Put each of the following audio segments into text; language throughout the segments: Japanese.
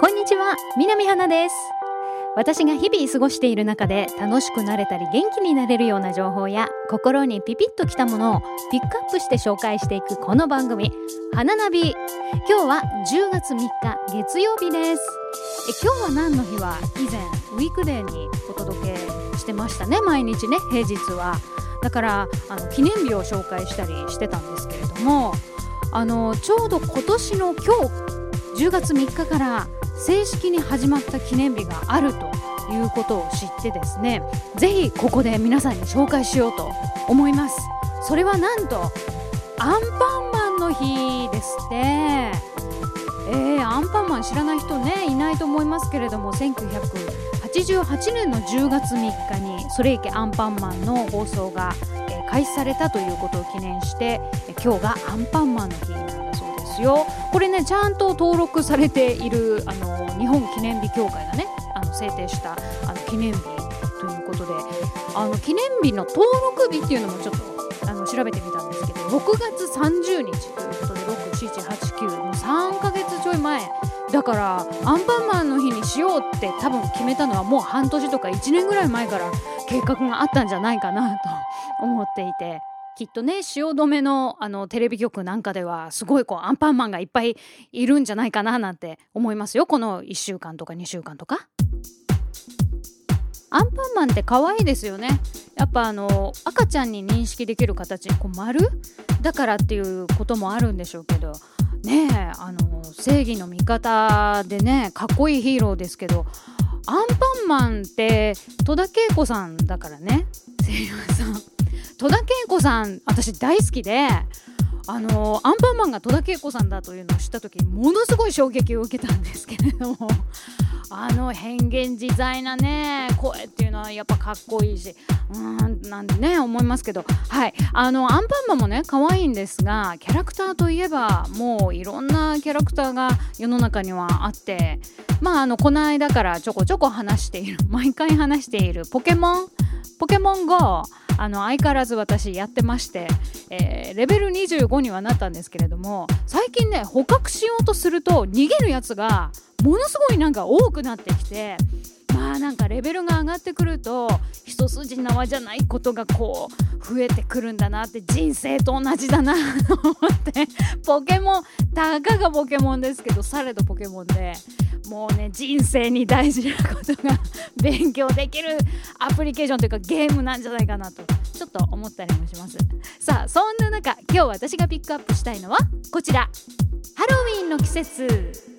こんにちは南花です。私が日々過ごしている中で楽しくなれたり元気になれるような情報や心にピピッときたものをピックアップして紹介していくこの番組花ナビ。今日は10月3日月曜日です。え今日は何の日は？以前ウィークデーにお届けしてましたね毎日ね平日は。だからあの記念日を紹介したりしてたんですけれどもあのちょうど今年の今日10月3日から正式に始まった記念日があるということを知ってですねぜひここで皆さんに紹介しようと思います。それはなんとアンパンマンの日ですって。えー、アンパンマン知らない人ねいないと思いますけれども1988年の10月3日に「それいけアンパンマン」の放送が、えー、開始されたということを記念して、え今日がアンパンマンですよ。これねちゃんと登録されているあの日本記念日協会がねあの制定したあの記念日ということであの記念日の登録日っていうのもちょっとあの調べてみたんですけど6月30日ということで6789の3ヶ月ちょい前。だからアンパンマンの日にしようって多分決めたのはもう半年とか1年ぐらい前から計画があったんじゃないかなと思っていて。きっとね汐留のあのテレビ局なんかではすごいこうアンパンマンがいっぱいいるんじゃないかななんて思いますよこの1週間とか2週間とか。アンパンマンって可愛いですよねやっぱあの赤ちゃんに認識できる形こう丸だからっていうこともあるんでしょうけどねえあの正義の味方でねかっこいいヒーローですけどアンパンマンって戸田恵子さんだからね声優さん戸田恵子さん私大好きであのアンパンマンが戸田恵子さんだというのを知った時ものすごい衝撃を受けたんですけれども あの変幻自在なね声っていうのはやっぱかっこいいしうーんなんでね思いますけど。はい。あのアンパンマンもね可愛いんですがキャラクターといえばもういろんなキャラクターが世の中にはあってまああのこの間からちょこちょこ話している毎回話しているポケモンポケモン GO あの相変わらず私やってまして、えー、レベル25にはなったんですけれども最近ね捕獲しようとすると逃げるやつがものすごいなんか多くなってきてまあなんかレベルが上がってくると一筋縄じゃないことがこう増えてくるんだなって人生と同じだなと思って。ポケモンたかがポケモンですけどされどポケモンで。もうね人生に大事なことが勉強できるアプリケーションというかゲームなんじゃないかなとちょっと思ったりもしますさあそんな中今日私がピックアップしたいのはこちらハロウィンの季節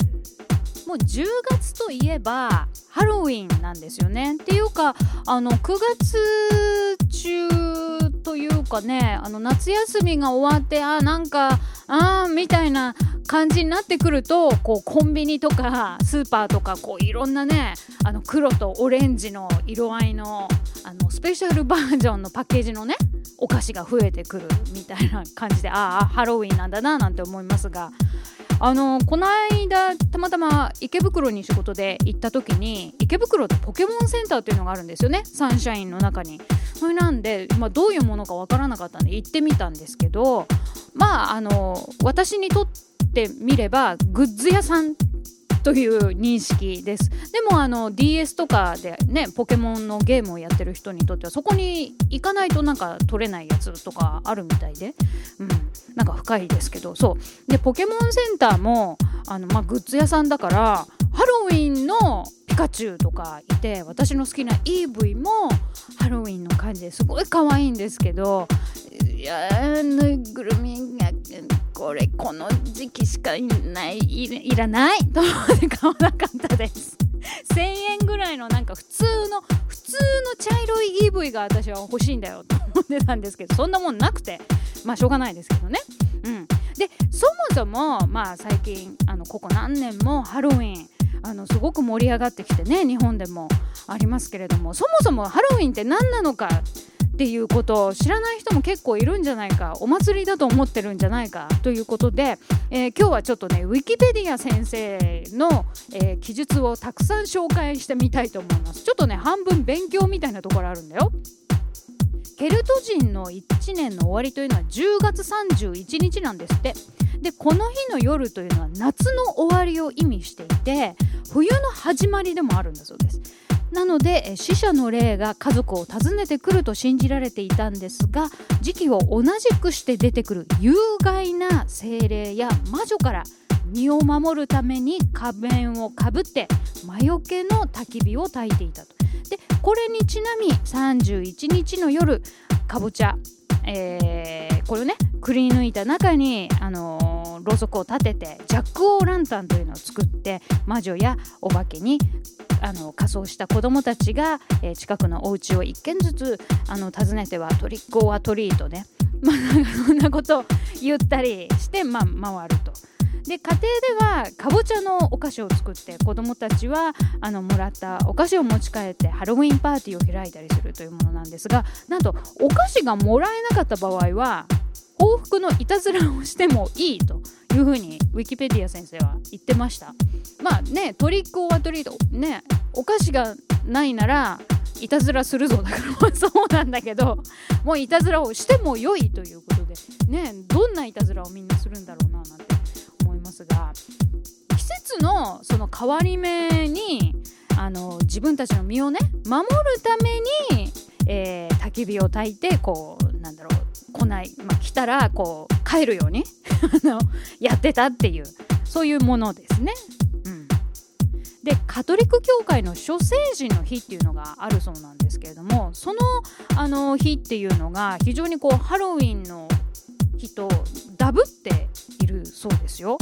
もう10月といえばハロウィンなんですよね。っていうかあの9月中というかねあの夏休みが終わってあなんかあーみたいな感じになってくるとこうコンビニとかスーパーとかこういろんなねあの黒とオレンジの色合いのあのスペシャルバージョンのパッケージのねお菓子が増えてくるみたいな感じでああハロウィンなんだななんて思いますがあのこの間たまたま池袋に仕事で行った時に池袋ってポケモンセンターっていうのがあるんですよねサンシャインの中に。それなんで、まあ、どういうものかわからなかったんで行ってみたんですけどまああの私にとってってみればグッズ屋さんという認識です。でもあの DS とかでねポケモンのゲームをやってる人にとってはそこに行かないとなんか取れないやつとかあるみたいで、うん、なんか深いですけど。そう。でポケモンセンターもあの、まあ、グッズ屋さんだからハロウィンのピカチュウとかいて私の好きな EV もハロウィンの感じですごい可愛いんですけどいやぬいぐるみがこれこの時期しかいないいらないと思って買わなかったです。1000円ぐらいのなんか普通の普通の茶色い EV が私は欲しいんだよと思ってたんですけどそんなもんなくて。まあしょうがないですけどね。うん。でそもそもまあ最近あのここ何年もハロウィンあのすごく盛り上がってきてね日本でもありますけれどもそもそもハロウィンって何なのかっていうことを知らない人も結構いるんじゃないかお祭りだと思ってるんじゃないかということで、えー、今日はちょっとねウィキペディア先生の、えー、記述をたくさん紹介してみたいと思います。ちょっとね半分勉強みたいなところあるんだよ。ケルト人の1年の終わりというのは10月31日なんですって。でこの日の夜というのは夏の終わりを意味していて冬の始まりでもあるんだそうです。なので死者の霊が家族を訪ねてくると信じられていたんですが時期を同じくして出てくる有害な精霊や魔女から身を守るために仮面をかぶって魔除けの焚き火を焚いていたと。でこれにちなみ31日の夜かぼちゃ、えー、これをねくり抜いた中に、あのー、ろうそくを立ててジャック・オー・ランタンというのを作って魔女やお化けにあの仮装した子どもたちが、えー、近くのお家を1軒ずつあの訪ねてはトリック・オア・トリートね、まあ、そんなことを言ったりして、まあ、回ると。で家庭ではかぼちゃのお菓子を作って子どもたちはあのもらったお菓子を持ち帰ってハロウィンパーティーを開いたりするというものなんですがなんとお菓子がもらえなかった場合は報復のいたずらをしてもいいというふうにウィキペディア先生は言ってました。まあねトリック・オア・トリートねお菓子がないならいたずらするぞだからそうなんだけどもういたずらをしても良いということでねどんないたずらをみんなするんだろうななんて季節のその変わり目にあの自分たちの身をね守るために、えー、焚き火を焚いてこうなんだろう来ない、まあ、来たらこう帰るように やってたっていうそういうものですね。でカトリック教会の諸聖人の日っていうのがあるそうなんですけれどもそのあの日っていうのが非常にこうハロウィンの日とダブっているそうですよ。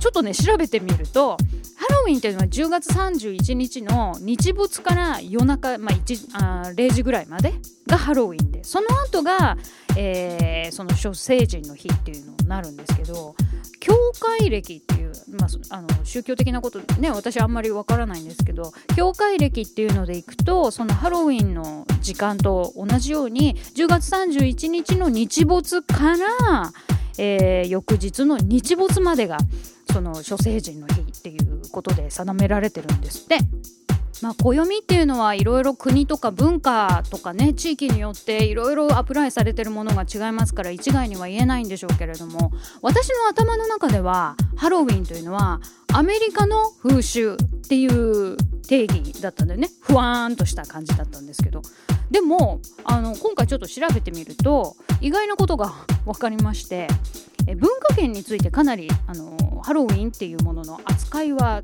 ちょっとね調べてみるとハロウィンっていうのは10月31日の日没から夜中、まあ、あ0時ぐらいまでがハロウィンでその後が、えー、その諸聖人の日っていうのになるんですけど教会歴っていう、まあ、あの宗教的なことね私あんまりわからないんですけど教会歴っていうのでいくとそのハロウィンの時間と同じように10月31日の日没から、えー、翌日の日没までがその諸聖人の日っていうことで定められてるんですって。まあ、暦っていうのはいろいろ国とか文化とかね地域によっていろいろアプライされてるものが違いますから一概には言えないんでしょうけれども私の頭の中ではハロウィンというのはアメリカの風習っていう定義だったんだよねふわーんとした感じだったんですけどでもあの今回ちょっと調べてみると意外なことが 分かりましてえ文化圏についてかなりあのハロウィンっていうものの扱いは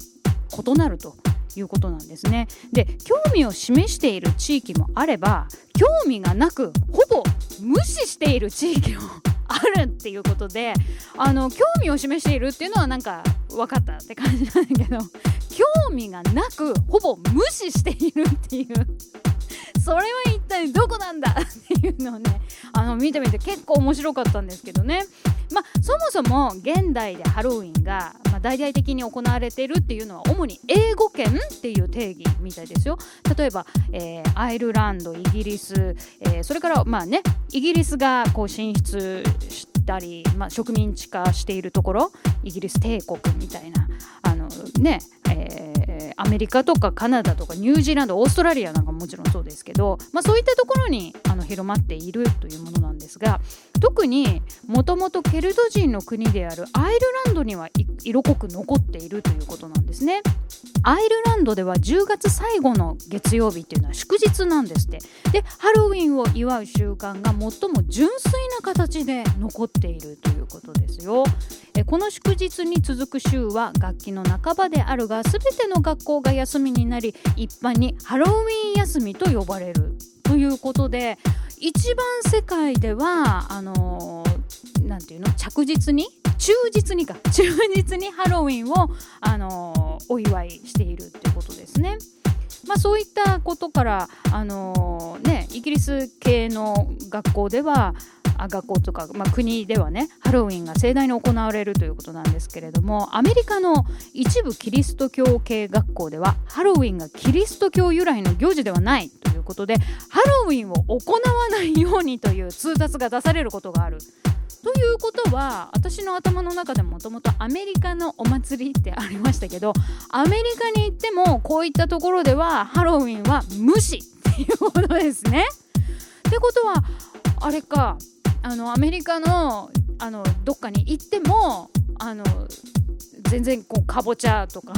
異なるということなんですね。で興味を示している地域もあれば興味がなくほぼ無視している地域もあるっていうことであの興味を示しているっていうのはなんか分かったって感じなんだけど興味がなくほぼ無視しているっていうそれは一体どこなんだっていうのをねあの見てみて結構面白かったんですけどねまあそもそも現代でハロウィンが、まあ、大々的に行われているっていうのは主に英語圏っていう定義みたいですよ。例えば、えー、アイルランドイギリス、えー、それからまあねイギリスがこう進出したり、まあ、植民地化しているところイギリス帝国みたいなあのね、えーアメリカとかカナダとかニュージーランドオーストラリアなんかもちろんそうですけど、まあ、そういったところにあの広まっているというものなんですが特にもともとケルト人の国であるアイルランドには色濃く残っているということなんですね。アイルランドでは10月最後の月曜日っていうのは祝日なんですって。でハロウィンを祝う習慣が最も純粋な形で残っているということですよ。えこの祝日に続く週は楽器の半ばであるが全ての学校が休みになり一般にハロウィン休みと呼ばれるということで一番世界ではあの何、て言うの？着実に？忠実にか。忠実にハロウィンを、あのお祝いしているっていうことですね。まあ、そういったことから、あのね、イギリス系の学校ではあ学校とか、まあ、国ではねハロウィンが盛大に行われるということなんですけれどもアメリカの一部キリスト教系学校ではハロウィンがキリスト教由来の行事ではないことでハロウィンを行わないようにという通達が出されることがある。ということは私の頭の中でもともとアメリカのお祭りってありましたけどアメリカに行ってもこういったところではハロウィンは無視っていうことですね。ってことはあれかあのアメリカのあのどっかに行ってもあの全然こうかぼちゃとか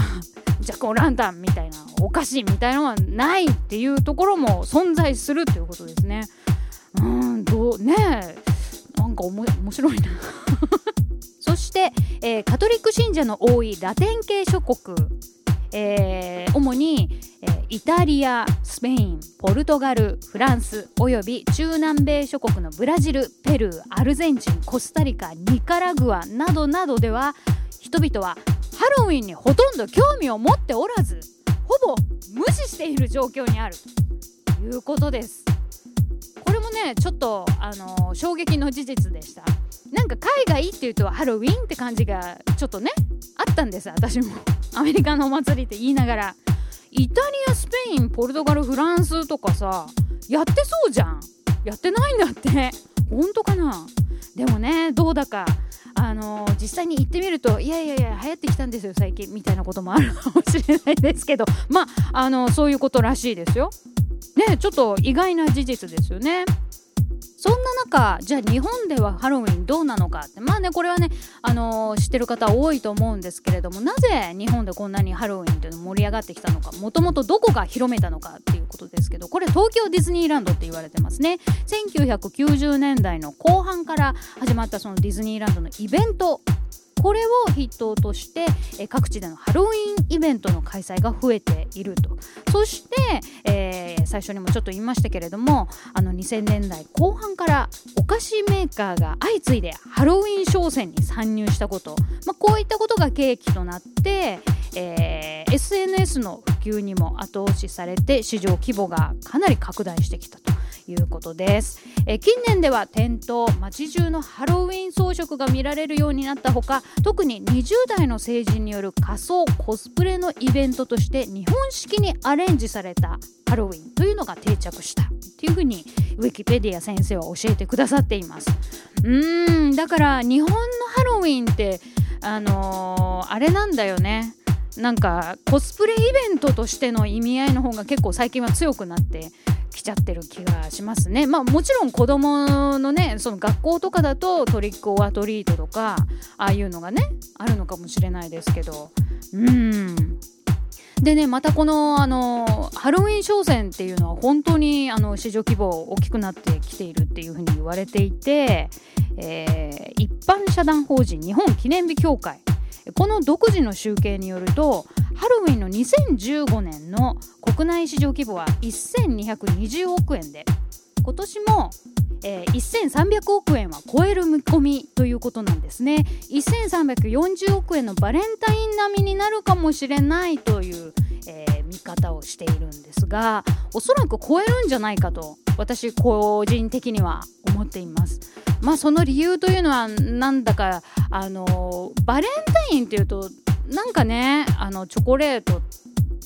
ジャコランタンみたいなお菓子みたいなのはないっていうところも存在するっていうことですね。うんどうねなんか面白いな。そして、えー、カトリック信者の多いラテン系諸国。えー、主に、えー、イタリア、スペイン、ポルトガル、フランスおよび中南米諸国のブラジル、ペルー、アルゼンチン、コスタリカ、ニカラグアなどなどでは人々はハロウィンにほとんど興味を持っておらずほぼ無視している状況にあるということです。これもねちょっと、あの、衝撃の事実でした。なんか海外っていうとハロウィンって感じがちょっとねあったんです。私も。アメリカのお祭りって言いながら。イタリアスペインポルトガルフランスとかさやってそうじゃん。やってないんだって。本当かな？でもねどうだかあの、実際に行ってみるといやいやいや流行ってきたんですよ最近みたいなこともあるかもしれないですけど まあ、あの、そういうことらしいですよ。ねちょっと意外な事実ですよね。そんな中じゃあ日本ではハロウィンどうなのかって。まあねこれはね、あのー、知ってる方多いと思うんですけれどもなぜ日本でこんなにハロウィンっていうの盛り上がってきたのかもともとどこが広めたのかってことですけどこれ東京ディズニーランドって言われてますね。1990年代の後半から始まったそのディズニーランドのイベント。これを筆頭として、各地でのハロウィンイベントの開催が増えていると。そして、えー、最初にもちょっと言いましたけれどもあの2000年代後半からお菓子メーカーが相次いでハロウィン商戦に参入したこと、まあ、こういったことが契機となって、えー、SNS の普及にも後押しされて市場規模がかなり拡大してきたと。いうことです、え近年では店頭街中のハロウィン装飾が見られるようになったほか特に20代の成人による仮装コスプレのイベントとして日本式にアレンジされたハロウィンというのが定着したっていうふうにウィキペディア先生は教えてくださっていますうーんだから日本のハロウィンってあのー、あれなんだよねなんかコスプレイベントとしての意味合いの方が結構最近は強くなってきちゃってる気がしますね。まあもちろん子供のねその学校とかだとトリックオアトリートとかああいうのがねあるのかもしれないですけどうんでねまたこのあのハロウィン商戦っていうのは本当にあの市場規模大きくなってきているっていうふうに言われていて、えー、一般社団法人日本記念日協会この独自の集計によるとハロウィンの2015年の国内市場規模は1220億円で今年も、えー、1300億円は超える見込みということなんですね。1340億円のバレンタイン並みになるかもしれないという、えー、見方をしているんですがおそらく超えるんじゃないかと私個人的には思っています。まあその理由というのはなんだかあのバレンタインっていうとなんかねあのチョコレート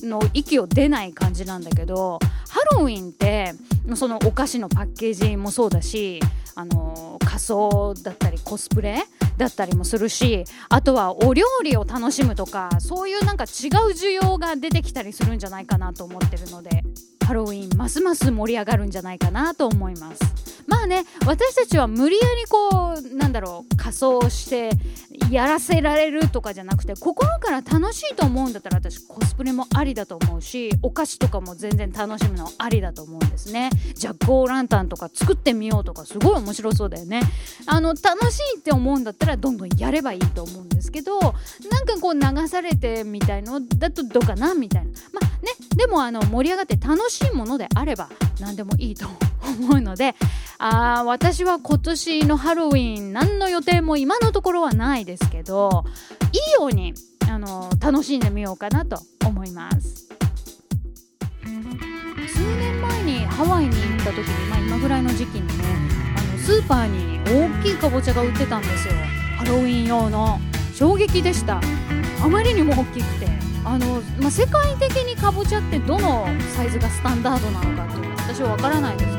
の息を出ない感じなんだけどハロウィンってそのお菓子のパッケージもそうだしあの仮装だったりコスプレだったりもするしあとはお料理を楽しむとかそういうなんか違う需要が出てきたりするんじゃないかなと思ってるのでハロウィンますます盛り上がるんじゃないかなと思います。まあね私たちは無理やりこうなんだろう仮装してやらせられるとかじゃなくて心から楽しいと思うんだったら私コスプレもありだと思うしお菓子とかも全然楽しむのありだと思うんですね。ジャック・オー・ランタンとか作ってみようとかすごい面白そうだよね。あの楽しいって思うんだったらどんどんやればいいと思うんですけどなんかこう流されてみたいのだとどうかなみたいな。まあねでもあの盛り上がって楽しいものであれば何でもいいと思うのであ私は今年のハロウィン。何の予定も今のところはないですけどいいようにあの楽しんでみようかなと思います。数年前にハワイに行った時に、まあ、今ぐらいの時期にねあのスーパーに大きいかぼちゃが売ってたんですよ。ハロウィン用の衝撃でした。あまりにも大きくてあの、まあ、世界的にかぼちゃってどのサイズがスタンダードなのかっていうのは私は分からないです。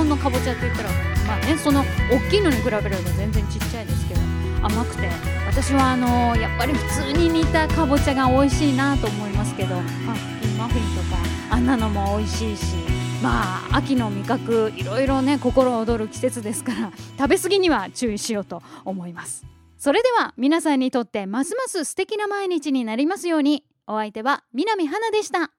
本のかぼちゃって言ったらまあねその大きいのに比べれば全然ちっちゃいですけど甘くて私はあのやっぱり普通に煮たかぼちゃが美味しいなと思いますけど、まあ、マフィンとかあんなのも美味しいしまあ秋の味覚いろいろね心躍る季節ですから食べ過ぎには注意しようと思います。それでは皆さんにとってますます素敵な毎日になりますようにお相手は南花でした